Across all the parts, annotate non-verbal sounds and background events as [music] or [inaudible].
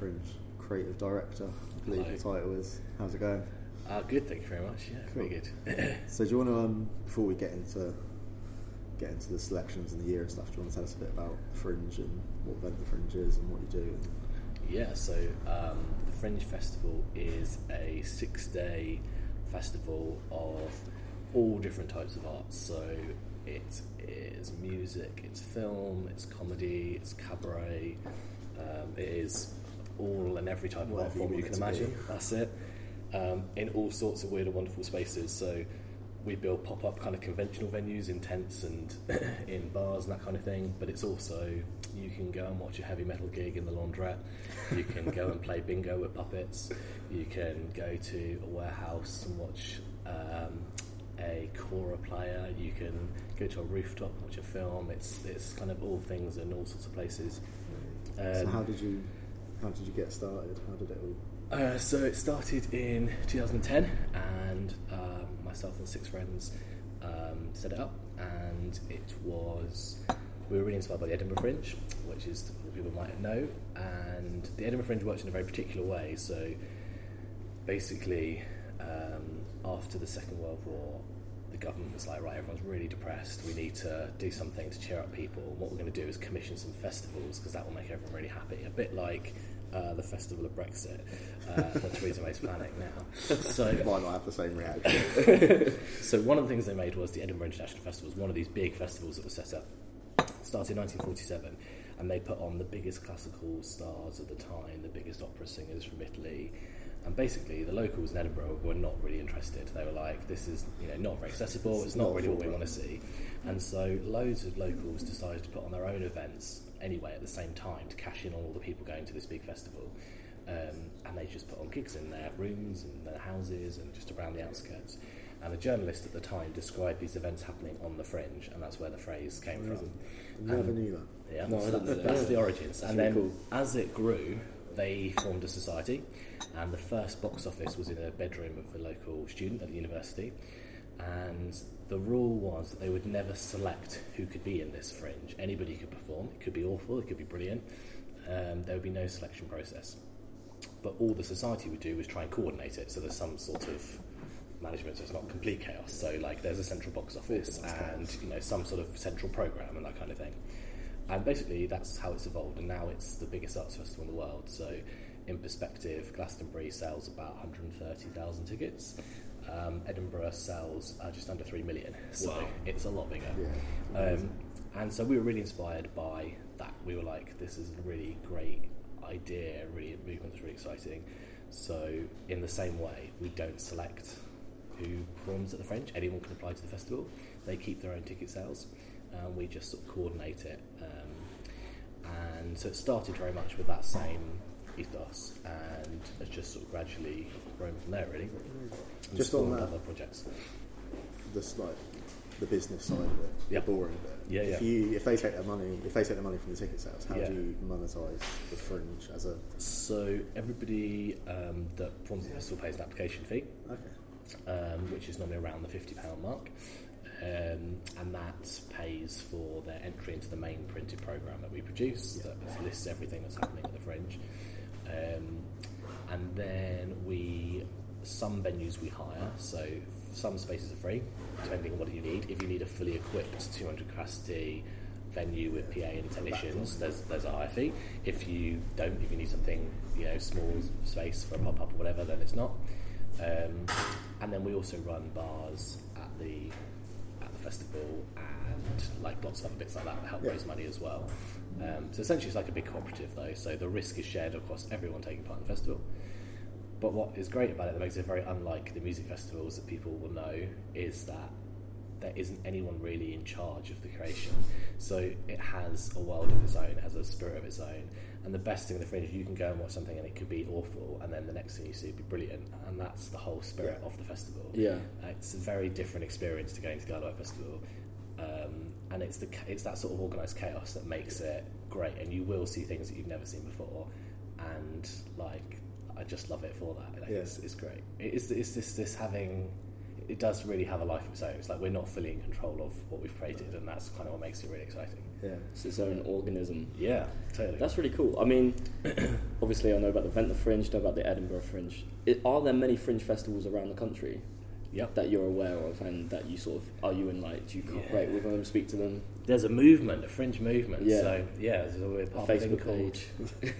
Elwood of Ventnor Fringe, creative director. I believe Hello. the title is. How's it going? Uh, good, thank you very much. Yeah, very good. [coughs] [coughs] So do you want to, um, before we get into get into the selections and the year and stuff, do you want to tell us a bit about Fringe and what Ventnor Fringe is and what you do? And, yeah, so um, the Fringe Festival is a six-day festival of all different types of art. So it is music, it's film, it's comedy, it's cabaret. Um, it is all and every type of art you form you can be. imagine. That's it. Um, in all sorts of weird and wonderful spaces. So we build pop-up kind of conventional venues in tents and [coughs] in bars and that kind of thing. But it's also you can go and watch a heavy metal gig in the laundrette. You can go and play bingo with puppets. You can go to a warehouse and watch um, a kora player. You can go to a rooftop and watch a film. It's it's kind of all things in all sorts of places. so Um, how did you how did you get started? How did it all? uh, so it started in 2010, and um, myself and six friends um, set it up, and it was we were really inspired by the Edinburgh Fringe, which is people might know, and the Edinburgh Fringe works in a very particular way. So basically, um, after the Second World War, the government was like, right, everyone's really depressed. We need to do something to cheer up people. And what we're going to do is commission some festivals because that will make everyone really happy. A bit like uh, the Festival of Brexit uh, that Theresa May's planning now. [laughs] So Might not have the same reaction. [laughs] so one of the things they made was the Edinburgh International Festival was one of these big festivals that was set up. Started in 1947, and they put on the biggest classical stars of the time, the biggest opera singers from Italy, and basically the locals in Edinburgh were not really interested. They were like, "This is you know not very accessible. It's not not really what we affordable." want to see," and so loads of locals decided to put on their own events anyway at the same time to cash in on all the people going to this big festival. Um, and they just put on gigs in their rooms and their houses and just around the outskirts. And a journalist at the time described these events happening on the fringe, and that's where the phrase came Amazing. from. Never Um, knew that. Yeah, No, so that's, that's the origins. That's and really then cool. as it grew, they formed a society, and the first box office was in a bedroom of a local student at the university. And the rule was that they would never select who could be in this fringe. Anybody could perform. It could be awful. It could be brilliant. Um, there would be no selection process. But all the society would do was try and coordinate it. So there's some sort of management, so it's not complete chaos. So like there's a central box office and you know some sort of central program and that kind of thing. And basically that's how it's evolved. And now it's the biggest arts festival in the world. So in perspective, Glastonbury sells about 130,000 tickets. Um, Edinburgh sells uh, just under three million. So Wow. it's a lot bigger. Yeah. Um, and so we were really inspired by that. We were like, this is a really great idea, really a movement that's really exciting. So in the same way, we don't select who performs at the Fringe. Anyone can apply to the festival. They keep their own ticket sales, and we just sort of coordinate it. Um, and so it started very much with that same ethos, and it's just sort of gradually grown from there, really. And Just on that- other projects. This like the business side of it, Yeah. the boring bit. Yeah, if yeah. you if they take their money if they take the money from the ticket sales, how Yeah. do you monetize the fringe as a So everybody um, that the festival pays an application fee, okay? um, which is normally around the fifty pound mark, um, and that pays for their entry into the main printed program that we produce that lists everything that's happening at the Fringe, um, and then we some venues we hire. So some spaces are free, depending on what you need. If you need a fully equipped two hundred capacity venue with PA and technicians, there's there's a higher fee. If you don't, if you need something, you know, small space for a pop up or whatever, then it's not. Um, and then we also run bars at the the festival and like lots of other bits like that that help Yeah. raise money as well. Um, so essentially, it's like a big cooperative though. So the risk is shared across everyone taking part in the festival. But what is great about it that makes it very unlike the music festivals that people will know is that there isn't anyone really in charge of the creation. So it has a world of its own, it has a spirit of its own. And the best thing in the fringe is you can go and watch something and it could be awful, and then the next thing you see would be brilliant. And that's the whole spirit Yeah. of the festival. Yeah. Uh, it's a very different experience to going to the Isle Festival. Um, and it's the it's that sort of organised chaos that makes it great, and you will see things that you've never seen before, and like I just love it for that. Like, Yeah. it's, it's great. It's, it's this this having it does really have a life of its own. It's like we're not fully in control of what we've created, and that's kind of what makes it really exciting. Yeah. It's its own organism. Yeah, totally. That's really cool. I mean, [clears throat] obviously, I know about the Ventnor Fringe, know about the Edinburgh Fringe. It, are there many fringe festivals around the country yep. that you're aware of, and that you sort of are you in like? Do you cooperate Yeah. with them, speak to them? There's a movement, a fringe movement. Yeah. So yeah, there's a, we're A of a thing called page.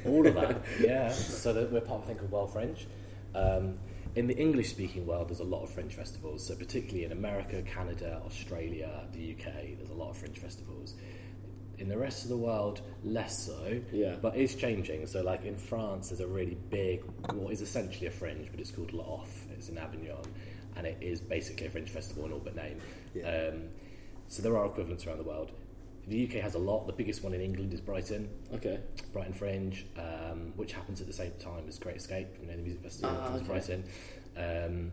all of that. [laughs] Yeah. So that we're part of a thing called World Fringe. Um, in the English-speaking world, there's a lot of fringe festivals. So particularly in America, Canada, Australia, the UK, there's a lot of fringe festivals. In the rest of the world, less so. Yeah. But it's changing. So like in France, there's a really big, what is essentially a fringe, but it's called La Off. It's in Avignon, and it is basically a fringe festival in all but name. Yeah. Um, so there are equivalents around the world. The UK has a lot. The biggest one in England is Brighton. Okay. Brighton Fringe, um, which happens at the same time as Great Escape, you know, the music festival Ah, okay. Brighton. Um,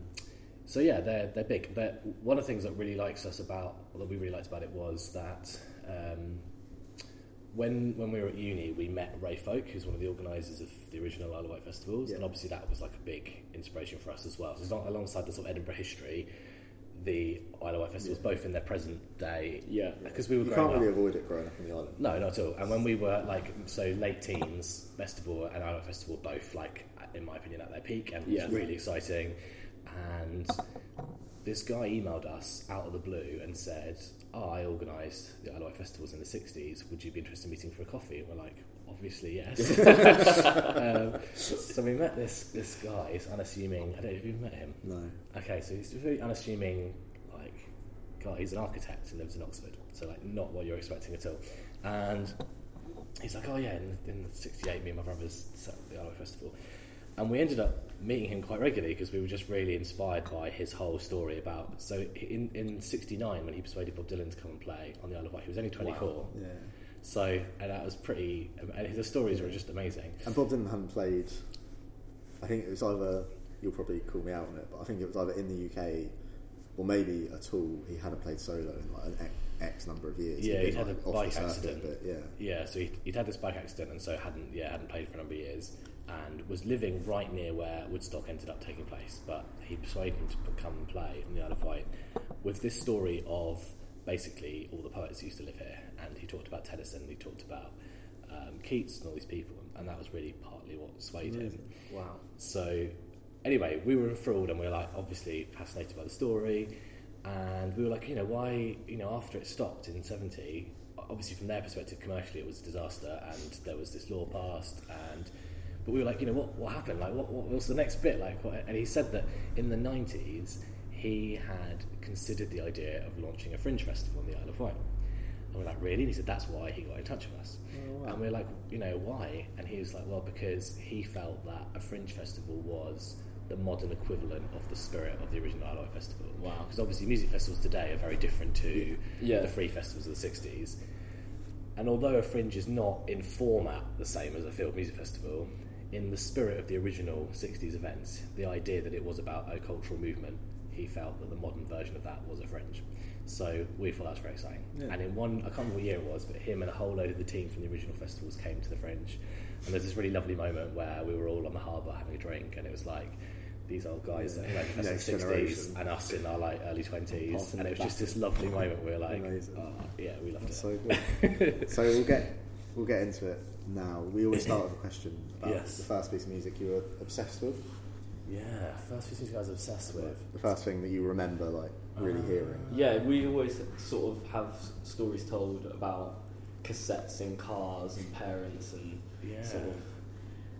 so yeah, they're they're big. But one of the things that really likes us about, that we really liked about it, was that um, when when we were at uni, we met Ray Foulk, who's one of the organisers of the original Isle of Wight festivals, Yeah. and obviously that was like a big inspiration for us as well. So it's not alongside the sort of Edinburgh history. The Isle of Wight festivals, both in their present day, Yeah. because we were You growing can't up. really avoid it growing up in the island. No, not at all. And when we were like, so late teens, festival and Isle of Festival both like, in my opinion, at their peak, and Yeah. it was really exciting. And this guy emailed us out of the blue and said, oh, I organised the Isle of Wight Festivals in the 60s. Would you be interested in meeting for a coffee? And we're like, obviously, yes. [laughs] um, so we met this, this guy, he's unassuming. I don't know if you've met him. No. Okay, so he's a very unassuming, like, guy. He's an architect and lives in Oxford, so like not what you're expecting at all. And he's like, oh yeah, in, in '68, me and my brothers set up the Isle of Festival, and we ended up meeting him quite regularly because we were just really inspired by his whole story about. So in in '69, when he persuaded Bob Dylan to come and play on the Isle of Wight, he was only 24. Yeah. So and that was pretty. And the stories were just amazing. And Bob Dylan hadn't played. I think it was either you'll probably call me out on it, but I think it was either in the UK or maybe at all. He hadn't played solo in like an X, X number of years. Yeah, He'd he'd been, had a bike accident. a bit, yeah. Yeah, so he'd, he'd had this bike accident and so hadn't yeah hadn't played for a number of years and was living right near where Woodstock ended up taking place. But he persuaded him to come and play on the Isle of Wight with this story of basically all the poets used to live here. And he talked about Tennyson, he talked about um, Keats and all these people, and that was really partly what swayed him. Wow. So, anyway, we were enthralled and we were like obviously fascinated by the story. And we were like, you know, why, you know, after it stopped in 70, obviously from their perspective, commercially it was a disaster and there was this law passed. And, but we were like, you know, what, what happened? Like, what, what was the next bit? Like, what? And he said that in the 90s, he had considered the idea of launching a fringe festival on the Isle of Wight. And we're like, really? And he said, that's why he got in touch with us. Oh, and we're like, you know, why? And he was like, well, because he felt that a fringe festival was the modern equivalent of the spirit of the original Isle of Wight festival. Wow. Because obviously music festivals today are very different to Yeah. the free festivals of the 60s. And although a fringe is not in format the same as a field music festival, in the spirit of the original 60s events, the idea that it was about a cultural movement, he felt that the modern version of that was a fringe. So we thought that was very exciting. Yeah. And in one, I can't remember what year it was, but him and a whole load of the team from the original festivals came to the fringe. And there's this really lovely moment where we were all on the harbour having a drink, and it was like these old guys that Yeah. like the 60s and us in our like early 20s. Passing And it was just this lovely moment where we were like, oh, yeah, we loved That's it. so [laughs] good. so we'll get we'll get into it now. We always start with a question about Yes. the first piece of music you were obsessed with. Yeah, first piece music I was obsessed with. The first thing that you remember, like really Uh, hearing. Yeah, we always sort of have stories told about cassettes in cars and parents and Yeah. sort of,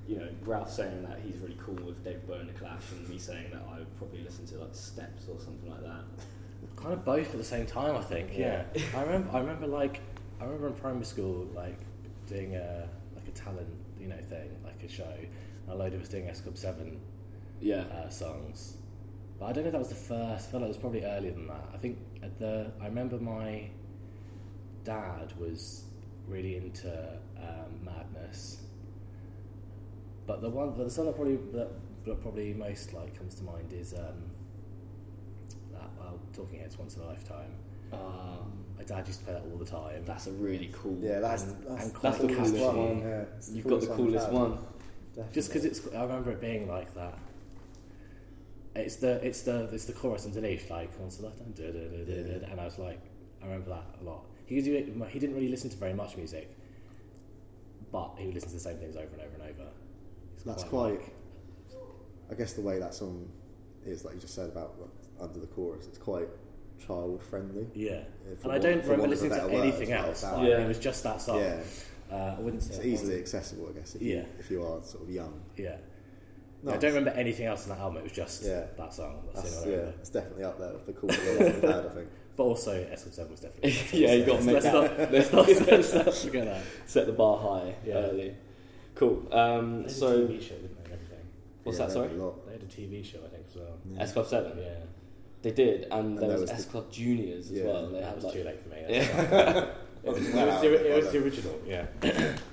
you know, Ralph saying that he's really cool with David Bowie and the Clash, and me saying that I would probably listen to like Steps or something like that. Kind of both at the same time, I think. Yeah, [laughs] I remember. I remember like I remember in primary school, like doing a like a talent, you know, thing, like a show. And a load of us doing S Club Seven Yeah. uh, songs. But I don't know if that was the first. I feel like it was probably earlier than that. I think at the. I remember my dad was really into um, Madness. But the one, but the song that probably that, that probably most like comes to mind is um, that well, Talking Heads Once in a Lifetime. Uh, My dad used to play that all the time. that's a really cool. Yeah, that's And- that's, and that's the the coolest coolest one. one. Yeah, You've got the coolest I've one. had. just because it's. I remember it being like that. It's the it's the it's the chorus underneath, like Consolata, duh, duh, duh, duh, duh, duh, and I was like, I remember that a lot. He was, he didn't really listen to very much music, but he would listen to the same things over and over and over. It's That's quite. like- I guess the way that song is, like you just said about like, under the chorus, it's quite child friendly. yeah. for And I don't remember want of a listening to better word, anything else. Like, Yeah. It was just that song. Yeah, Uh, I wouldn't say it's it easily accessible, I guess. If Yeah. you, if you are sort of young. Yeah. Nice. I don't remember anything else in that album. It was just Yeah. that song. That's That's, the only yeah, one. it's definitely up there with the coolest ones we've had, I think. [laughs] But also, SM7 was definitely. [laughs] Yeah, you gotta make let's that- Not, [laughs] let's, not, let's not forget that. Set the bar high Yeah. early. Cool. Um, They so a TV show, didn't they? and Everything. what's Yeah, that? Sorry, had a lot. They had a TV show, I think, as well. Yeah. S Club Seven. Yeah, They did, and, And there there was was S the- Club Juniors as Yeah. well. They that had was like too late for me. Yeah. it was, it was, the, it was the original. Yeah.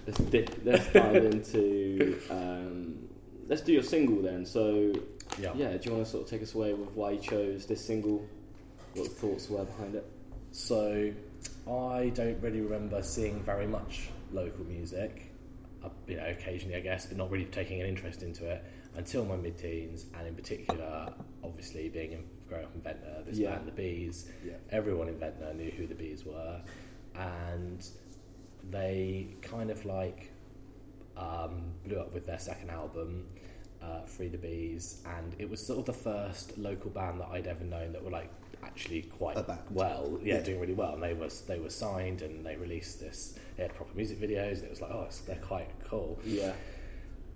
let's, di- let's dive into. Um, let's do your single then. So Yeah. yeah, do you want to sort of take us away with why you chose this single? What the thoughts were behind it? So, I don't really remember seeing very much local music. Uh, you know, occasionally, I guess, but not really taking an interest into it until my mid-teens, and in particular, obviously being in, growing up in Ventnor, this Yeah. band, the Bees. Yeah. Everyone in Ventnor knew who the Bees were, and they kind of like um, blew up with their second album, uh, Free the Bees, and it was sort of the first local band that I'd ever known that were like actually quite well, yeah, Yeah. doing really well. And they was they were signed and they released this. They had proper music videos, and it was like, oh, they're quite cool. Yeah,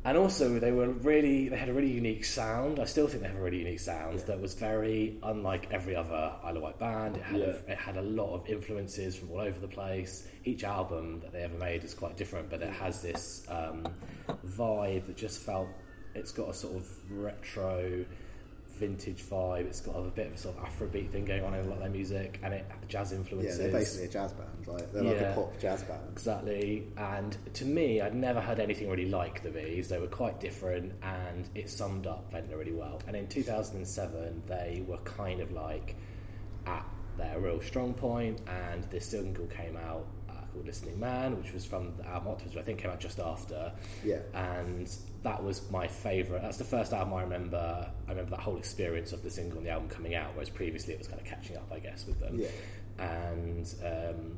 And also, they were really they had a really unique sound. I still think they have a really unique sound Yeah. that was very unlike every other Isle of Wight band. It had Yeah. a, it had a lot of influences from all over the place. Each album that they ever made is quite different, but it has this um, vibe that just felt it's got a sort of retro vintage vibe. It's got a bit of a sort of Afrobeat thing going on in a lot of their music, and it jazz influences. Yeah, they're basically a jazz band. Like they're like Yeah. a pop jazz band. Exactly, and to me, I'd never heard anything really like the Bees. They were quite different, and it summed up Ventnor really well. And in 2007, they were kind of like at their real strong point, and this single came out called "Listening Man," which was from the album Octopus, which I think came out just after. Yeah. And that was my favourite. That's the first album I remember. I remember that whole experience of the single and the album coming out, whereas previously it was kind of catching up, I guess, with them Yeah. and um,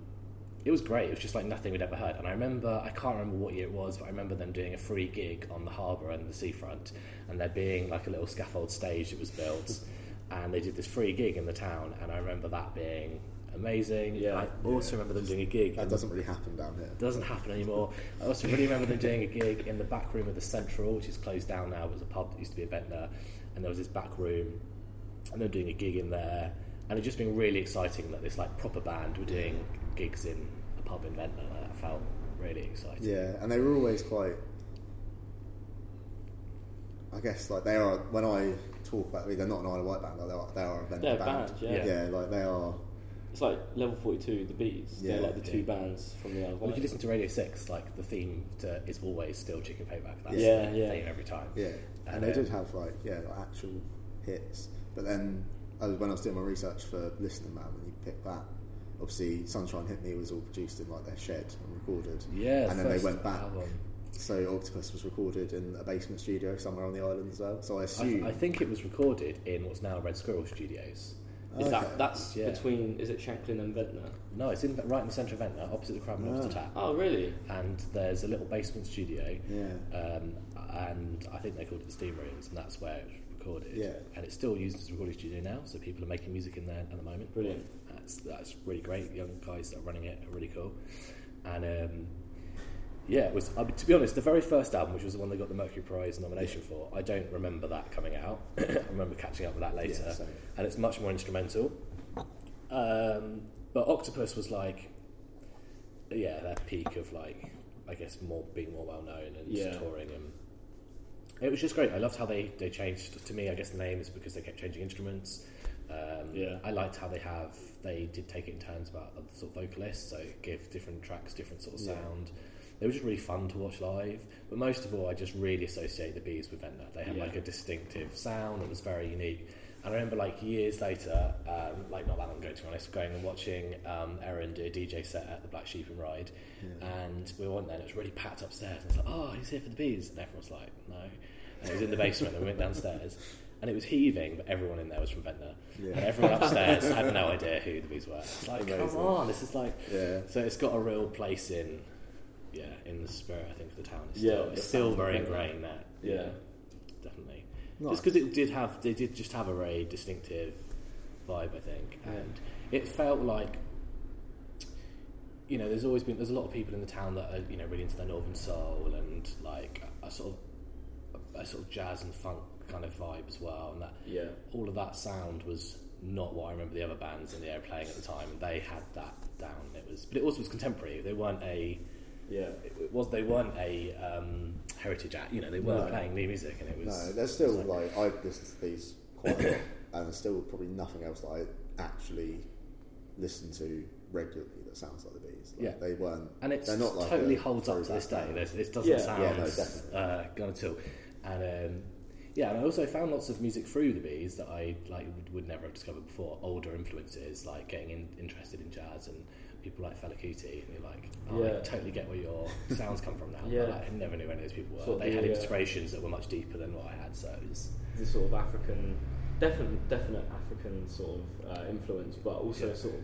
it was great. It was just like nothing we'd ever heard. And I remember, I can't remember what year it was, but I remember them doing a free gig on the harbour and the seafront, and there being like a little scaffold stage that was built, and they did this free gig in the town, and I remember that being amazing. Yeah. I also remember them doing a gig. That doesn't really happen down here. doesn't happen anymore. I also really remember them doing a gig in the back room of the Central, which is closed down now. It was a pub that used to be a ventnor, and there was this back room, and they were doing a gig in there, and it just been really exciting that this like proper band were doing gigs in a pub in Ventnor. Like, that felt really exciting. Yeah, and they were always quite. I guess like they are when I talk about they're not an Isle of Wight band, like they are they are a Ventnor They're a band. band, yeah. yeah, like they are. It's like level forty-two, the Bees. They're Yeah. like the two bands from the Isle of Well, if you listen to Radio Six, like the theme to, is always still Chicken Payback. That's Yeah, the yeah. theme every time. Yeah, And, and they did have like yeah like actual hits, but then I was, when I was doing my research for Listening Man, when you pick that, obviously Sunshine Hit Me was all produced in like their shed and recorded. Yeah, and then they went back. album. So Octopus was recorded in a basement studio somewhere on the island as well. So I I, assume th- I think it was recorded in what's now Red Squirrel Studios. Is Okay. that that's Yeah. between? Is it Shanklin and Ventnor? No, it's in right in the centre of Ventnor, opposite the Crab and Lobster Ah. Tap. Oh, really? And there's a little basement studio, yeah. um, and I think they called it the Steam Rooms, and that's where it was recorded. Yeah. And it's still used as a recording studio now, so people are making music in there at the moment. Brilliant. That's that's really great. Young guys that are running it are really cool, and um, yeah, it was. I mean, to be honest, the very first album, which was the one they got the Mercury Prize nomination for, I don't remember that coming out. [clears throat] I remember catching up with that later, Yeah, and it's much more instrumental. Um, but Octopus was like, yeah, that peak of like, I guess more being more well known and Yeah. touring and. It was just great. I loved how they, they changed. To me, I guess the name is because they kept changing instruments. Um, Yeah. I liked how they have. They did take it in turns about the sort of vocalists, so give different tracks different sort of Yeah. They were just really fun to watch live. But most of all, I just really associate the Bees with Ventnor. They had Yeah. like a distinctive sound that was very unique. And I remember like years later, um, like not that long ago to be honest, going and watching um, Aaron do a DJ set at the Black Sheep and Ryde. And we went there and it was really packed upstairs. And I was like, oh, he's here for the Bees. And everyone was like, no. And it was in the basement and we went downstairs. and it was heaving, but everyone in there was from Ventnor, Yeah. and everyone upstairs had no idea who the bees were. It's like, come Amazing. on, this is like. Yeah. So it's got a real place in, yeah, in the spirit. I think of the town. It's Yeah, still, it's still very ingrained there. Yeah. definitely. Nice. Just because it did have, they did just have a very distinctive vibe, I think, Yeah. and it felt like, you know, there's always been there's a lot of people in the town that are you know really into their northern soul and like a sort of a, sort of jazz and funk kind of vibe as well, and that Yeah. all of that sound was not what I remember the other bands in the air playing at the time. They had that down. It was, but it also was contemporary. They weren't a Yeah. it was they weren't a um, heritage act. You know, they weren't No. playing new music, and it was. No, there's still like I listen to these quite a lot, [coughs] and there's still probably nothing else that I actually listen to regularly that sounds like the bees. Like, Yeah. they weren't. and it they're not like totally holds up to this day. There's, it doesn't Yeah. sound Yeah, no, definitely. uh, gone at all. And um, yeah, and I also found lots of music through the bees that I like would, would never have discovered before. Older influences, like getting in, interested in jazz and people like Fela Kuti, and you're like, oh, Yeah. I totally get where your [laughs] sounds come from now. Yeah. But, like, I never knew any of those people were. Sort of they had the, uh, inspirations that were much deeper than what I had. So it was, the sort of African, definite, definite African sort of uh, influence, but also Yeah. sort of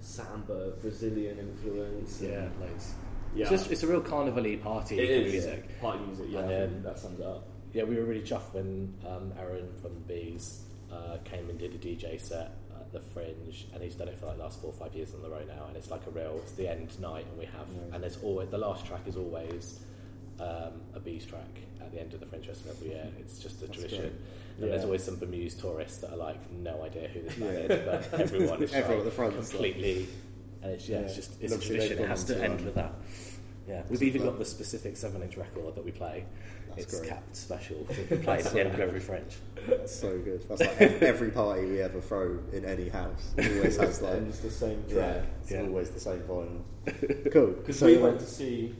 samba, Brazilian influence. yeah, loads. yeah. It's just it's a real carnival party it is music. Party music, yeah. And, um, that sums it up. Yeah, we were really chuffed when um, Aaron from the Bees uh, came and did a DJ set the Fringe, and he's done it for like the last four or five years in a row now, and it's like a real. It's the end night, and we have, and there's always the last track is always um, a Bees track at the end of the Fringe Festival every year. It's just a That's tradition. great. And there's always some bemused tourists that are like, no idea who this man Yeah. is, but [laughs] everyone is Everyone like, the front completely. And it's yeah, it's just it's a Looks tradition. It has to end with that. Yeah, we've even got the specific seven-inch record that we play. That's it's great. capped special [laughs] to be played at the end of every Fringe. That's so good. That's like every party we ever throw in any house always has [laughs] like and it's the same yeah, it's Yeah. always the same vinyl. [laughs] cool. Because So, we went to see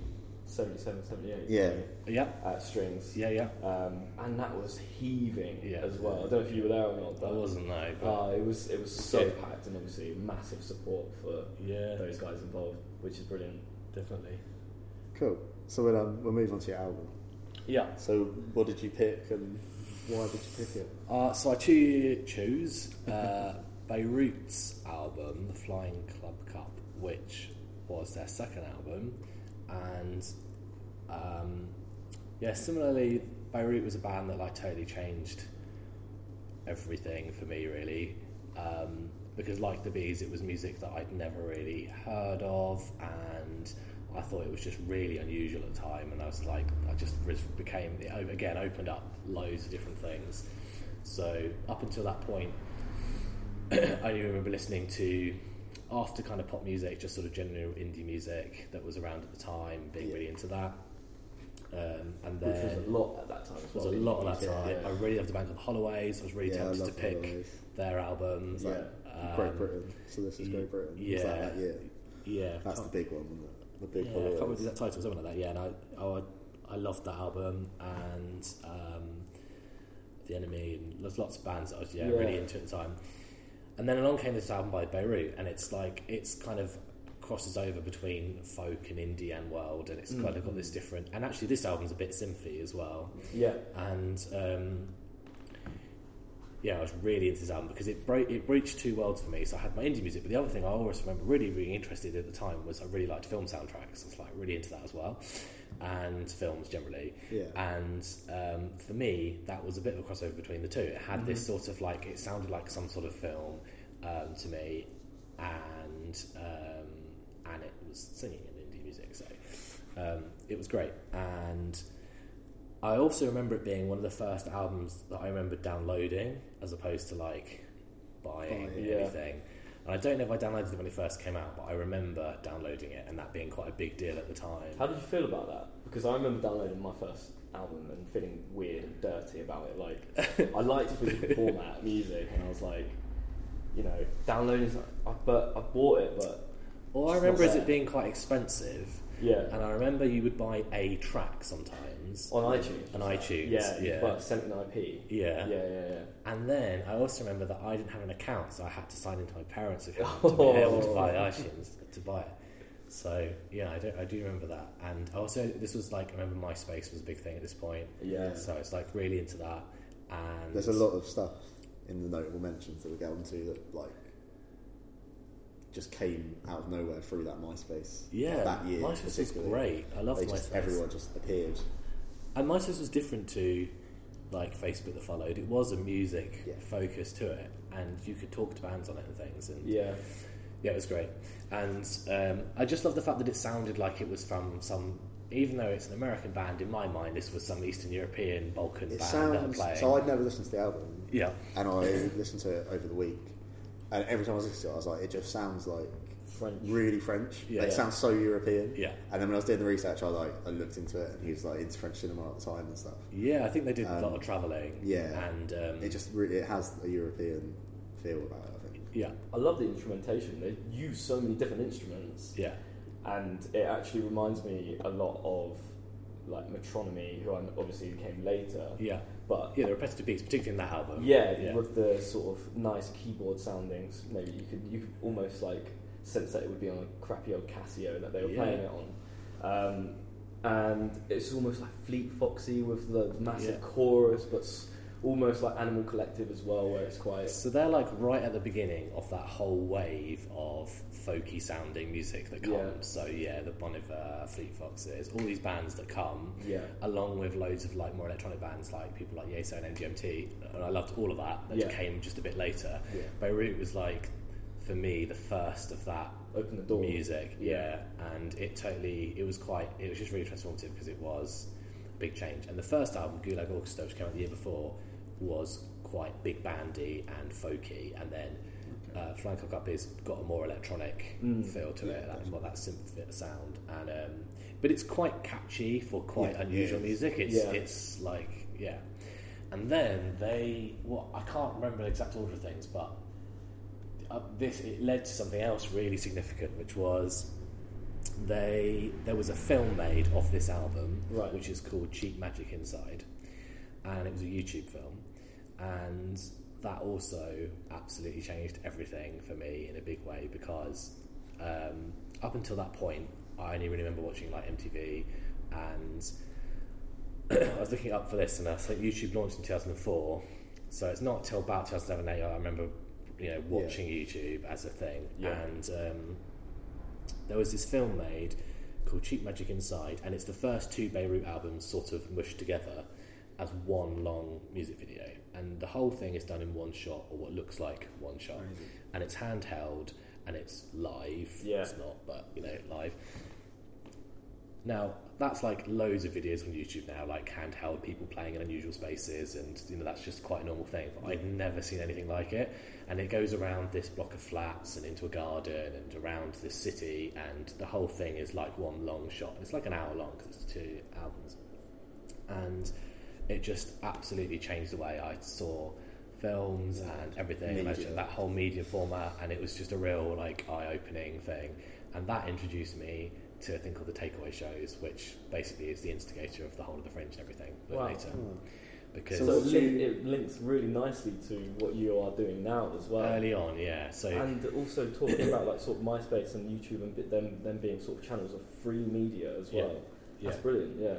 77, 78 Yeah. Yeah, at Strings, yeah, yeah. um, and that was heaving Yeah. as well. I don't know if you were there or not, I wasn't though. But uh, it was it was so Yeah. packed, and obviously massive support for yeah, those guys involved, which is brilliant. definitely. Cool. So we'll um, we'll move on to your album. Yeah. So what did you pick and why did you pick it? Uh, so I choo- choose uh, Beirut's album, The Flying Club Cup, which was their second album, and um, yeah, similarly, Beirut was a band that like totally changed everything for me, really. Um, because like the Bees, it was music that I'd never really heard of, and I thought it was just really unusual at the time. And I was like, I just became again opened up loads of different things. So up until that point, [clears throat] I only remember listening to after kind of pop music, just sort of general indie music that was around at the time, being Yeah. really into that. Um, and Which then was a lot at that time. As was a lot at that time. yeah. I really loved the band called Holloways. I was really Yeah, tempted to pick Holloways. their album. Like Um, Great Britain. So this is Great Britain. yeah. Was that that year? Yeah, That's the big one, wasn't it? The big yeah, I can't remember the exact title, something like that. Yeah, and I, oh, I, I loved that album and um, The Enemy and there's lots of bands that I was yeah, Yeah. really into at the time. And then along came this album by Beirut, and it's like it's kind of crosses over between folk and indie and world, and it's kind of got this different. And actually, this album's a bit synthy as well. Yeah, and um, yeah, I was really into this album because it bro- it breached two worlds for me. So I had my indie music, but the other thing I always remember really being interested at the time was I really liked film soundtracks. I was like really into that as well, and films generally. Yeah. And um, for me, that was a bit of a crossover between the two. It had this sort of like it sounded like some sort of film um, to me, and um, and it was singing and indie music, so um, it was great. And I also remember it being one of the first albums that I remember downloading, as opposed to like buying Buying, yeah. anything. And I don't know if I downloaded it when it first came out, but I remember downloading it and that being quite a big deal at the time. How did you feel about that? Because I remember downloading my first album and feeling weird and dirty about it. Like, [laughs] I liked physical format music, and I was like, you know, downloading. I, but I bought it, but All I remember is it being quite expensive, yeah, and I remember you would buy a track sometimes on iTunes. on iTunes. Yeah, yeah, but sent an IP. yeah. Yeah, yeah, yeah. And then I also remember that I didn't have an account, so I had to sign into my parents' account to be able to buy [laughs] oh. iTunes to buy it. So yeah, I do, I do remember that. And also, this was like I remember MySpace was a big thing at this point. Yeah. So it's like really into that. and There's a lot of stuff in the notable mentions that we'll get onto that like just came out of nowhere through that MySpace. Yeah, like, that year. MySpace was great. I love They just, MySpace. everyone just appeared. And MySpace was different to like Facebook that followed. It was a music Yeah. focus to it, and you could talk to bands on it and things. And Yeah. Yeah, it was great, and um, I just love the fact that it sounded like it was from some. Even though it's an American band, in my mind, this was some Eastern European Balkan It band sounds. playing. So I'd never listened to the album, yeah, and I listened to it over the week. And every time I was listening to it, I was like, it just sounds like French. really French. Yeah. Like, it sounds so European. yeah, And then when I was doing the research, I like I looked into it, and he was like into French cinema at the time and stuff. yeah. I think they did a lot Um, of travelling. yeah. and um, It just really it has a European feel about it. I think. yeah, I love the instrumentation. They use so many different instruments, yeah, and it actually reminds me a lot of like Metronomy, who I obviously came later. yeah, But yeah. The repetitive beats, particularly in that album. yeah, yeah, with the sort of nice keyboard soundings, maybe you could you could almost like sense that it would be on a crappy old Casio that they were Yeah. playing it on. Um, and it's almost like Fleet Foxy with the massive Yeah. chorus, but almost like Animal Collective as well, where it's quite So they're like right at the beginning of that whole wave of folky sounding music that comes. Yeah. So yeah, the Bon Iver, Fleet Foxes, all these bands that come, yeah. along with loads of like more electronic bands like people like Yeso and MGMT, and I loved all of that. That Yeah. came just a bit later. Yeah. Beirut was like for me the first of that Open the door. music, Yeah. yeah, and it totally it was quite it was just really transformative because it was a big change. And the first album, Gulag Orkestar, which came out the year before, was quite big bandy and folky, and then uh, Flying Club Cup is got a more electronic Mm. feel to Yeah, it, that, more that synth sound, and um, but it's quite catchy for quite Yeah, unusual it music. It's it's like yeah, and then they what I can't remember the exact order of things, but uh, this it led to something else really significant, which was they there was a film made of this album, Right. which is called Cheap Magic Inside, and it was a YouTube film, and that also absolutely changed everything for me in a big way because um, up until that point, I only really remember watching like MTV and. [clears throat] I was looking up for this, and I think YouTube launched in 2004. So it's not till about 2007 8 I remember, you know, watching YouTube as a thing. Yeah. And um, there was this film made called Cheap Magic Inside, and it's the first two Beirut albums sort of mushed together as one long music video. And the whole thing is done in one shot, or what looks like one shot. And it's handheld and it's live. Yeah. It's not, but you know, live. Now, that's like loads of videos on YouTube now, like handheld people playing in unusual spaces, and you know that's just quite a normal thing. But I'd never seen anything like it, and it goes around this block of flats and into a garden and around this city, and the whole thing is like one long shot. It's like an hour long because it's two albums, and it just absolutely changed the way I saw films and everything. and that whole media format, and it was just a real like eye-opening thing, and that introduced me to a thing called the takeaway shows, which basically is the instigator of the whole of the fringe and everything. But Wow. later, Hmm. Because So, So it, link, it links really nicely to what you are doing now as well. early on, yeah. So and also talking about like sort of MySpace and YouTube and them them being sort of channels of free media as well. yeah, That's brilliant. Yeah.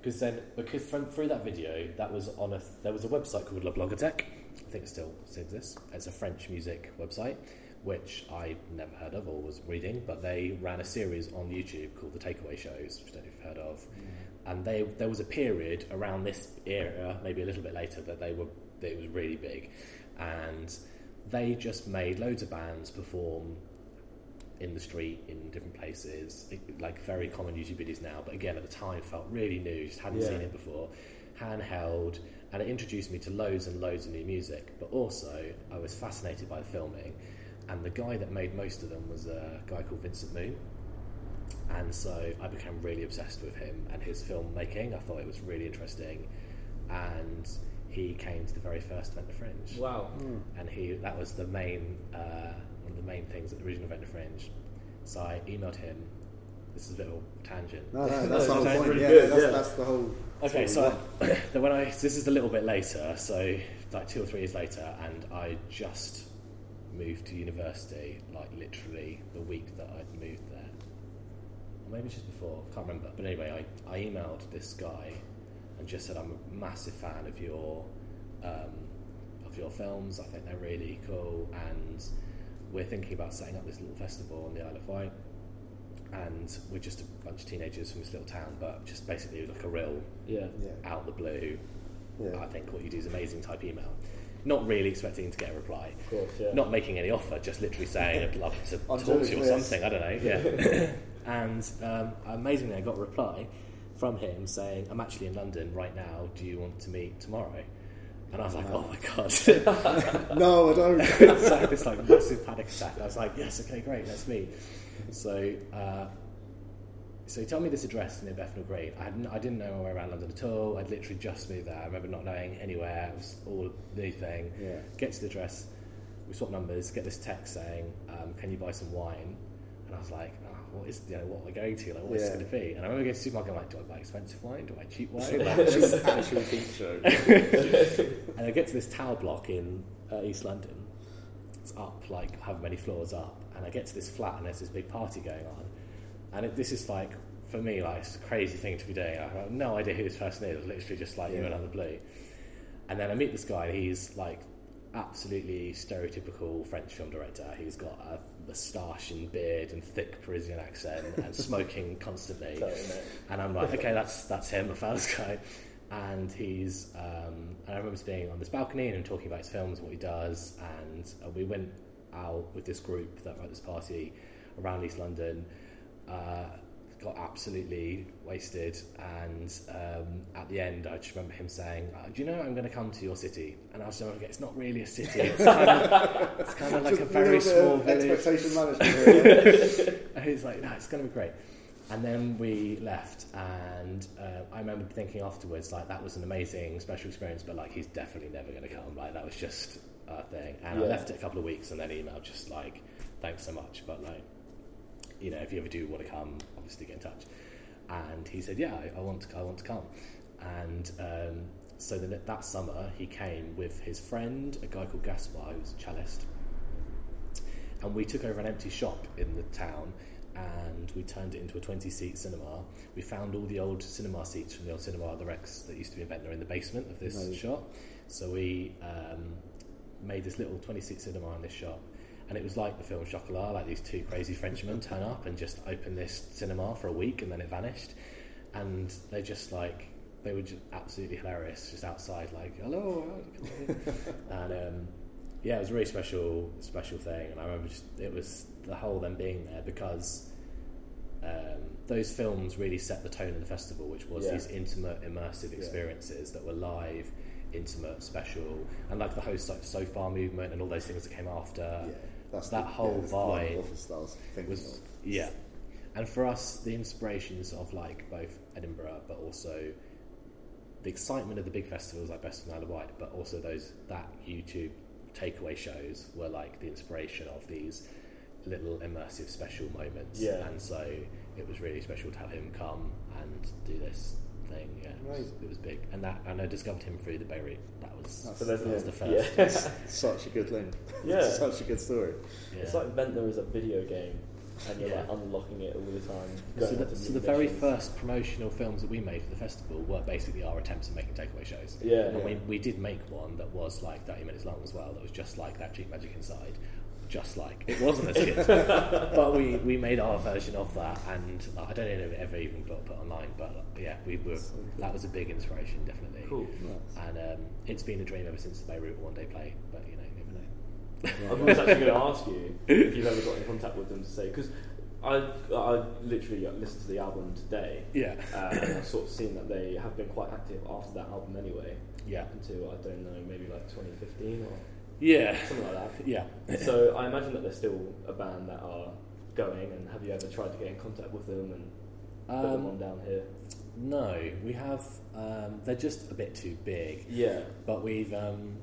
because then because from through that video, that was on a there was a website called La Blogothèque. I think it still still exists. It's a French music website, which I'd never heard of or was reading, but they ran a series on YouTube called the Takeaway Shows, which I don't know if you've heard of. And they there was a period around this era, maybe a little bit later, that they were that it was really big, and they just made loads of bands perform in the street in different places, it- like very common YouTube videos now. But again, at the time, felt really new. Just hadn't Yeah. seen it before. Handheld, and it introduced me to loads and loads of new music. But also, I was fascinated by the filming, and the guy that made most of them was a guy called Vincent Moon. And so I became really obsessed with him and his filmmaking. I thought it was really interesting, and he came to the very first event of Fringe Wow. and he that was the main uh, one of the main things at the original Ventnor Fringe. So I emailed him. This is a bit of a tangent. No, no, [laughs] that's the whole point. really Yeah, good, that's, yeah. that's the whole. Okay, so [coughs] of then when I this is a little bit later, so like two or three years later, and I just moved to university, like literally the week that I'd moved there, or maybe just before, I can't remember. But anyway, I, I emailed this guy and just said I'm a massive fan of your um, of your films. I think they're really cool, and we're thinking about setting up this little festival on the Isle of Wight. And we're just a bunch of teenagers from this little town, but just basically it was like a real Yeah. Yeah. out the blue. Yeah. I think what you do is amazing type email. Not really expecting to get a reply. Of course, yeah. Not making any offer, just literally saying I'd love to [laughs] talk to you or something. I don't know. Yeah. [laughs] and um, amazingly, I got a reply from him saying, "I'm actually in London right now. Do you want to meet tomorrow?" And I was like, "Oh my god!" [laughs] no, I don't. so I had this like massive panic attack. I was like, "Yes, okay, great, let's meet." So, uh, so he told me this address near Bethnal Green. I hadn't, I didn't know my way around London at all. I'd literally just moved there. I remember not knowing anywhere. It was all new thing. Yeah. Get to the address. We swap numbers. Get this text saying, um, "Can you buy some wine?" And I was like, oh, "What is you know what I going to? Like, what's Yeah. it going to be?" And I remember going to the supermarket. I'm like, "Do I buy expensive wine? Do I buy cheap [laughs] wine?" Like, [laughs] Actual, and I get to this tower block in uh, East London. It's up like however many floors up, and I get to this flat, and there's this big party going on. And it, this is like for me, like it's a crazy thing to be doing. I have no idea who this person is. Literally just like you Yeah. and out of the blue. And then I meet this guy. and He's like absolutely stereotypical French film director. He's got a moustache and beard and thick Parisian accent and [laughs] smoking constantly. Totally. And I'm like, okay, that's [laughs] that's him. I found this guy, and he's. Um, and I remember just being on this balcony and him talking about his films, what he does, and uh, we went out with this group that were at this party around East London. Uh, got absolutely wasted, and um, at the end, I just remember him saying, uh, "Do you know I'm going to come to your city?" And I was like, "It's not really a city. It's kind of, it's kind of [laughs] like a very small village." Expectation management. [laughs] And he's like, no, it's going to be great. And then we left, and uh, I remember thinking afterwards, like, that was an amazing special experience, but like, he's definitely never going to come. Like, that was just a thing. And I left it a couple of weeks and then emailed just like, thanks so much, but like, you know, if you ever do want to come, obviously get in touch. And he said, yeah, I, I want to, I want to come. And um, so then that summer, he came with his friend, a guy called Gaspar, who was a cellist, and we took over an empty shop in the town and we turned it into a 20 seat cinema. We found all the old cinema seats from the old cinema, the Rex that used to be in Ventnor in the basement of this Amazing. shop. So we um, made this little 20 seat cinema in this shop. And it was like the film Chocolat, like these two crazy Frenchmen turn up and just open this cinema for a week and then it vanished. And they just like, they were just absolutely hilarious, just outside, like, hello. [laughs] and um, yeah, it was a really special, special thing, and I remember just it was the whole them being there because um, those films really set the tone of the festival, which was Yeah. these intimate, immersive experiences that were live, intimate, special, and like the whole so, Sofar movement and all those things that came after. yeah, that's That the, whole yeah, it's the London vibe office was was of. yeah, and for us, the inspirations of like both Edinburgh, but also the excitement of the big festivals like Best of Wight, but also those that YouTube takeaway shows were like the inspiration of these little immersive special moments. Yeah. and so it was really special to have him come and do this thing. Yeah, it was, it was big, and that and I discovered him through the Beirut. That was That's- So there's that was the yeah. first. [laughs] Yeah. Such a good link. Yeah. Such a good story. Yeah. It's like Ventnor is a video game, and you're Yeah. like unlocking it all the time. So the, so the very first promotional films that we made for the festival were basically our attempts at making takeaway shows. Yeah, and yeah. we, we did make one that was like 30 minutes long as well, that was just like that Cheap Magic Inside. Just like, it wasn't as [laughs] good. but we, we made our version of that, and uh, I don't know if it ever even got put online, but uh, yeah, we were, that was a big inspiration, definitely. Cool. Nice. And um, it's been a dream ever since the Beirut One Day Play, but you know, you never know. I was actually going to ask you if you've ever got in contact with them to say because I I literally listened to the album today. Yeah. Uh, and I've sort of seen that they have been quite active after that album anyway, Yeah. until I don't know, maybe like 2015 or Yeah. something like that. Yeah. So I imagine that they're still a band that are going. And have you ever tried to get in contact with them and put them Um, on down here? no, we have, um, they're just a bit too big. Yeah, But we've um,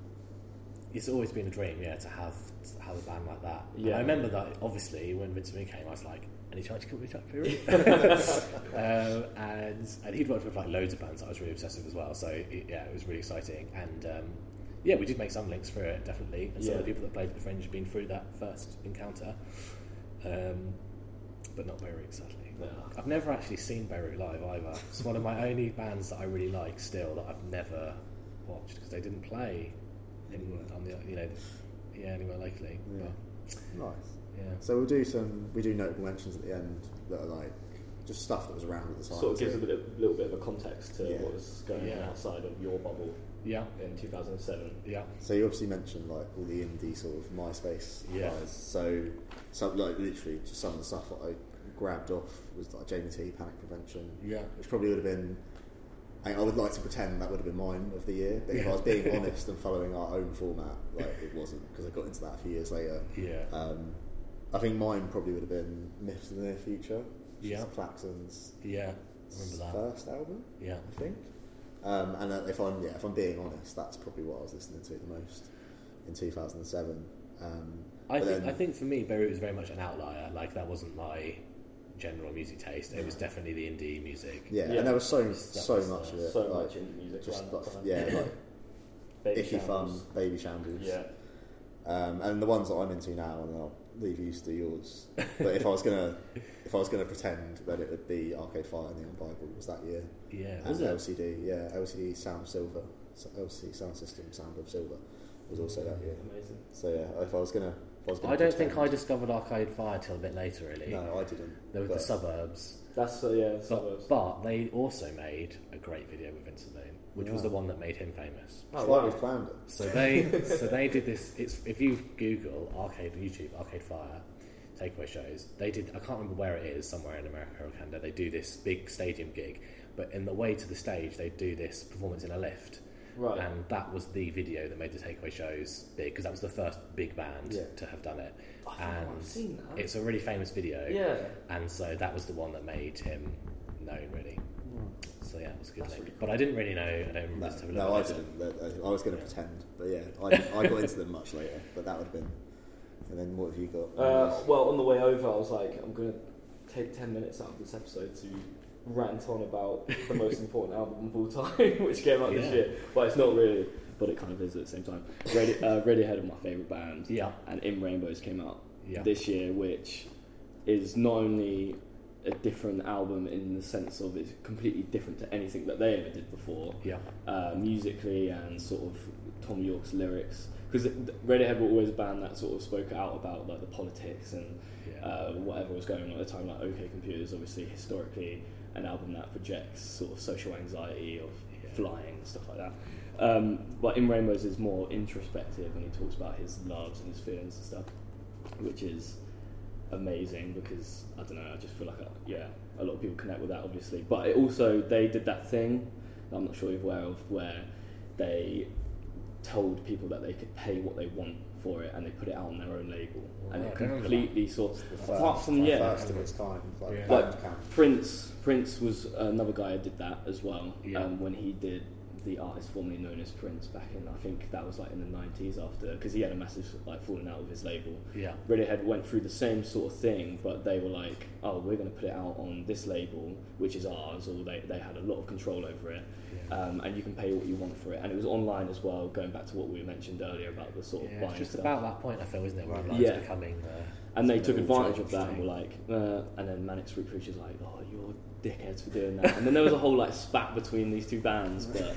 it's always been a dream, yeah, to have to have a band like that. And Yeah. I remember that obviously when Vincent Moon came, I was like, any chance you could reach out for [laughs] [laughs] um, and and he'd worked with like loads of bands that I was really obsessed with as well. So it, yeah, it was really exciting. And um, yeah, we did make some links for it definitely. And some of the people that played at the Fringe have been through that first encounter, um, but not Beirut sadly. No. I've never actually seen Beirut live either. It's one of my only bands that I really like still that I've never watched because they didn't play in, Anywhere. on the you know yeah anywhere locally. Yeah. But, Nice. yeah. So we'll do some. We do notable mentions at the end that are like just stuff that was around at the time. Sort of gives a too. bit, little bit of a context to Yeah. what was going on Yeah. outside of your bubble Yeah, in 2007. yeah, So you obviously mentioned like all the indie sort of MySpace Yeah. guys. So some like literally just some of the stuff that I grabbed off was like Jamie T, Panic Prevention, yeah. which probably would have been. I, I would like to pretend that would have been mine of the year, but if I was being [laughs] honest and following our own format, like it wasn't because I got into that a few years later. Yeah, Um, I think mine probably would have been Myths of the Near Future, Yeah. is Klaxons' yeah. Remember that? first album. Yeah, I think. Um, and uh, if I'm yeah, if I'm being honest, that's probably what I was listening to the most in 2007. Um, I think then- I think for me, Beirut was very much an outlier. Like that wasn't my general music taste. It was definitely the indie music. yeah, Yeah. and there was so so was, much of it, So like, much indie music just like, yeah, like Baby icky Shambles. fun, Babyshambles. Yeah. Um, and the ones that I'm into now, and I'll leave you to yours. But if I was gonna, if I was gonna pretend that it would be Arcade Fire and Neon Bible was that year, Yeah, and was it? LCD, yeah, LCD Sound Silver, LCD Soundsystem Sound of Silver was also that year. Amazing. So yeah, if I was gonna, if I was gonna I don't think I discovered Arcade Fire till a bit later, really. No, I didn't. There were the suburbs, That's uh, yeah, suburbs. but, but they also made a great video with Vincent Moon, which was the one that made him famous. oh, wow. we've planned it. So they [laughs] so they did this. It's if you Google arcade YouTube Arcade Fire takeaway shows. They did. I can't remember where it is. Somewhere in America or Canada. They do this big stadium gig, but in the way to the stage, they do this performance in a lift. Right. And that was the video that made the takeaway shows big because that was the first big band Yeah. to have done it. I and I've seen that. It's a really famous video. yeah. And so that was the one that made him known, really. Hmm. So yeah, it was a good. That's link. really But I didn't really know. I don't remember. No, a no, I didn't. That- I was going to Yeah. pretend, but yeah, I, I got into them much later. But that would have been. And then what have you got? Uh, well, on the way over, I was like, I'm going to take 10 minutes out of this episode to rant on about the most important album of all time, [laughs] which came out this year. But it's not really, but it kind of is at the same time. Radio, uh, Radiohead are my favourite band, Yeah, and In Rainbows came out yeah, this year, which is not only a different album in the sense of it's completely different to anything that they ever did before, yeah, uh, musically and sort of Thom Yorke's lyrics. Because Radiohead were always a band that sort of spoke out about like the politics and yeah. uh, whatever was going on at the time. Like OK Computers, obviously historically an album that projects sort of social anxiety of Yeah. flying and stuff like that. Um, but In Rainbows is more introspective and he talks about his loves and his feelings and stuff, which is amazing because I don't know. I just feel like uh yeah, a lot of people connect with that obviously. But it also they did that thing that I'm not sure you're aware of where they told people that they could pay what they want for it and they put it out on their own label and Right, it completely sort of The apart first, from yeah first of its kind, like Yeah. Like. Prince Prince was another guy who did that as well Yeah. um, when he did the artist formerly known as Prince back in I think that was like in the 90s after because he had a massive like falling out with his label yeah. Radiohead went through the same sort of thing, but they were like, "Oh, we're going to put it out on this label, which is ours," or they, they had a lot of control over it, Yeah. um, and you can pay what you want for it. And it was online as well, going back to what we mentioned earlier about the sort of Yeah, it's just stuff. about that point I feel, isn't it, where online Yeah. becoming uh, and they took advantage of that and were like, uh, and then Manic Street Preachers like, "Oh, you're dickheads for doing that," and then there was a whole like spat between these two bands, but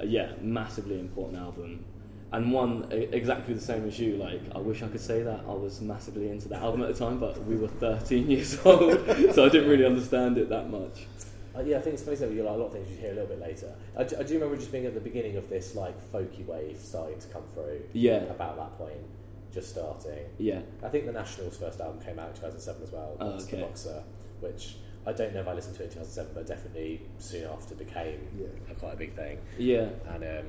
uh, yeah, massively important album. And one exactly the same as you. Like, I wish I could say that I was massively into that album at the time, but we were 13 [laughs] years old, so I didn't really understand it that much. Uh, yeah, I think it's funny that you like a lot of things you hear a little bit later. I do, I do remember just being at the beginning of this like folky wave starting to come through. Yeah. About that point, just starting. Yeah, I think the Nationals' first album came out in 2007 as well. Oh, okay. The Boxer, which I don't know if I listened to it in 2007, but definitely soon after became Yeah. a quite a big thing. yeah, And um,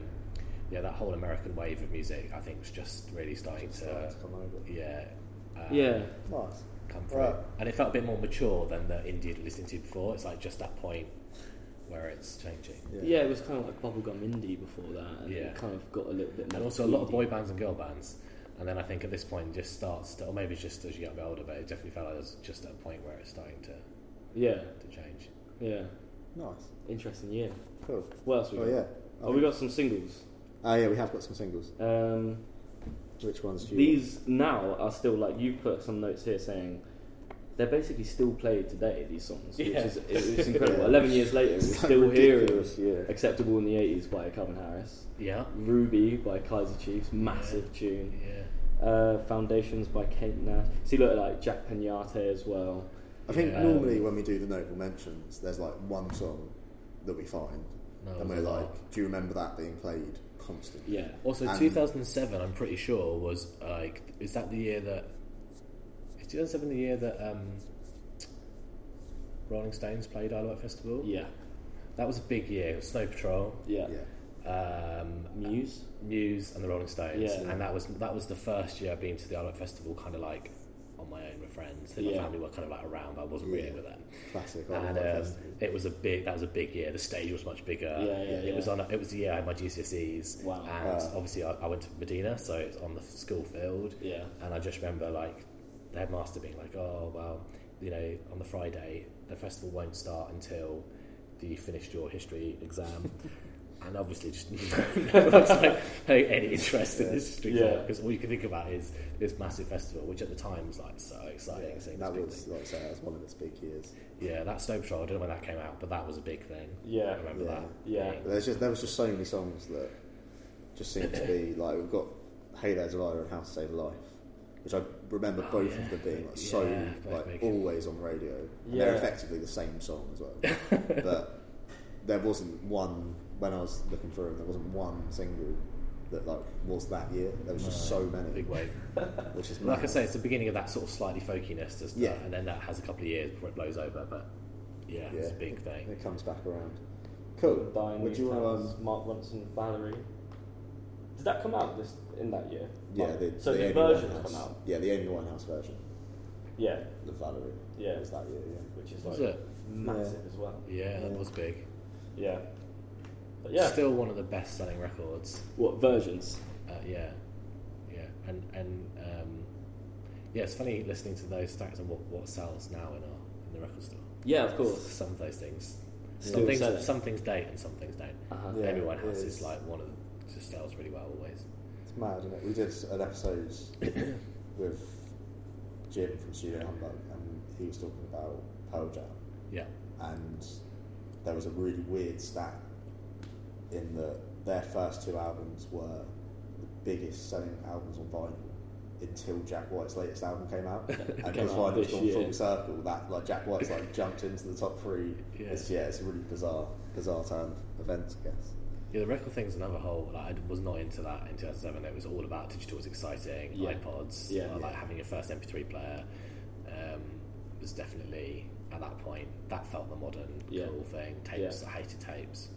yeah, that whole American wave of music, I think, was just really starting Just to starting to come over. yeah. um, yeah, Nice. come through. Right. And it felt a bit more mature than the indie you'd listened to before. It's like just that point where it's changing. yeah. It was kind of like bubblegum indie before that, and Yeah. it kind of got a little bit. And also a lot of boy bands and girl bands. And then I think at this point it just starts to, or maybe it's just as you get a bit older, but it definitely felt like it was just at a point where it's starting to, Yeah, to change. yeah, Nice. interesting year. Cool. What else we Oh got? yeah. Oh, we got some singles. Oh yeah, we have got some singles. Um, Which ones do you? these now are still like you've put some notes here saying they're basically still played today. These songs, which is it- [laughs] it's incredible. Yeah. Eleven years later, we're It's [laughs] still hearing ridiculous, yeah. "Acceptable in the '80s" by Calvin Harris, Yeah. "Ruby" by Kaiser Chiefs, massive tune. Yeah. Uh, Foundations by Kate Nash. See, look at like Jack Peñate as well. I think Yeah. normally when we do the notable mentions, there's like one song that we find, No, and we're there's a lot. like, do you remember that being played constantly? Yeah, Also, And- 2007, I'm pretty sure was like, is that the year that? Is 2007 the year that um, Rolling Stones played Isle of Wight Festival? yeah, That was a big year. Snow Patrol, yeah. Yeah. um, Muse. Muse, and the Rolling Stones. Yeah. And that was that was the first year I've been to the Isle of Wight Festival, kind of like on my own with friends. My Yeah. family were kind of like around, but I wasn't really Yeah. with them. Classic. and Isle of Wight um, it was a big that was a big year the stage was much bigger Yeah, yeah, it was on a, it was the year I had my GCSEs Wow. and Wow. obviously I, I went to Medina so it's on the school field Yeah, and I just remember like the headmaster being like oh well you know on the Friday the festival won't start until you finished your history exam [laughs] and obviously just [laughs] no one's like paying any interest in this history Yeah. because all you can think about is this massive festival which at the time was like so exciting Yeah, that was like I say, that was one of its big years. Yeah, that Snow Patrol. I don't know when that came out, but that was a big thing. yeah, I remember Yeah. that. Yeah. But there's just there was just so many songs that just seemed to be [clears throat] like we've got Hey There Delilah and How to Save a Life, which I remember Oh, both yeah. of them being like so Yeah, both like big. always on radio. And Yeah. They're effectively the same song as well, [laughs] but there wasn't one when I was looking through them. There wasn't one single that like was that year. There was just so many, Big wave. [laughs] which is Like I say, it's the beginning of that sort of slightly folkiness, doesn't Yeah. it? And then that has a couple of years before it blows over. But yeah, it's a big thing. it comes back around. Cool. Dying Would you want Um, Mark Ronson, Valerie. Did that come out this in that year? yeah, Mark- the, so the, Amy versions Winehouse- come out. Yeah, the Amy Winehouse version, Yeah, the Valerie. Yeah. was that year. Yeah. which is like it? massive as well. Yeah, that was big. Yeah, but yeah. Still one of the best-selling records. what versions? Uh, yeah, yeah, and and um, yeah, it's funny listening to those stats and what, what sells now in our in the record store. Yeah, of course. Some of those things. Still Some things, selling. some things date and some things don't. Uh-huh. Yeah, Amy it Winehouse is. is. like one of the, just sells really well always. It's mad, isn't it? We did an episode [coughs] with Jim from Studio Humbug, and he was talking about Pearl Jam, Yeah, and there was a really weird stat in that their first two albums were the biggest selling albums on vinyl until Jack White's latest album came out, [laughs] and because vinyl's gone year. full circle, that like Jack White's like jumped into the top three. Yeah. It's, yeah, it's a really bizarre, bizarre turn of events, I guess. Yeah, the record thing's another whole. Like, I was not into that in 2007. It was all about digital was exciting, Yeah. iPods, Yeah. like having your first MP3 player um, was definitely at that point that felt the modern Yeah. cool thing. Tapes, I hated tapes.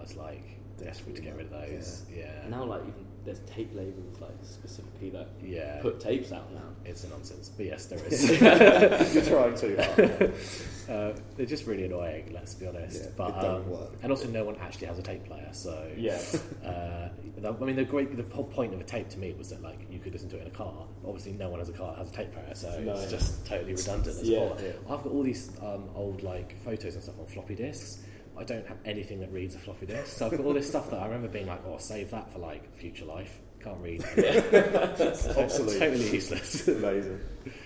I was like desperate to get rid of those. Yeah, Now, like even there's tape labels like specifically that yeah, put tapes out now. it's a nonsense. But yes, there is. [laughs] [laughs] You're trying too hard. [laughs] uh, they're just really annoying. Let's be honest. Yeah, but um, work. and also, no one actually has a tape player, so Yeah, Uh, the- I mean, the great, the whole point of a tape to me was that like you could listen to it in a car. Obviously, no one has a car that has a tape player, so No. it's just totally redundant. As Yeah. well. I've got all these um, old like photos and stuff on floppy disks. I don't have anything that reads a floppy disk, so I've got all this stuff that I remember being like, "Oh, save that for like future life." Can't read. [laughs] [laughs] Obsolete. totally useless. [laughs] Amazing.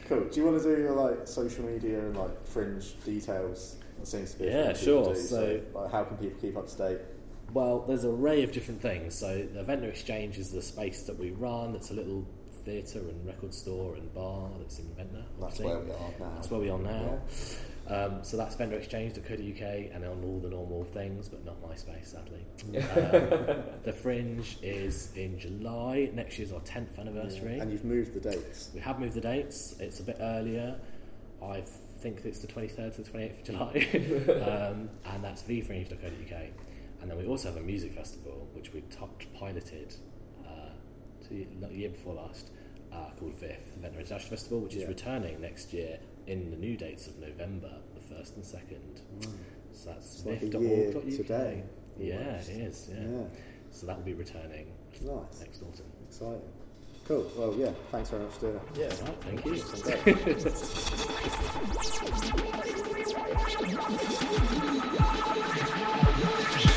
Cool. Do you want to do your like social media and like fringe details? That seems to be a Yeah, sure. do. So- like, how can people keep up to date? Well, there's an array of different things. So the Ventnor Exchange is the space that we run. It's a little theatre and record store and bar that's in Ventnor. That's where we are now. That's where we are now. Um, so that's Ventnor Exchange, UK, and on all the normal things, but not MySpace, sadly. Um, the Fringe is in July. Next year's our 10th anniversary. And you've moved the dates. We have moved the dates. It's a bit earlier. I think it's the 23rd to the 28th of July. [laughs] um, and that's vfringe.co.uk. And then we also have a music festival, which we t- piloted uh, a year before last, uh, called VIF, the Ventnor International Festival, which is Yeah. returning next year in the new dates of November, the 1st and 2nd. Mm. So that's It's like a vif.org.uk. year today, Yeah, almost. it is. Yeah. Yeah. So that will be returning Nice. next autumn. Exciting. Cool. Well, yeah. Thanks very much for doing it. Yeah, right, thank you. Great. [laughs]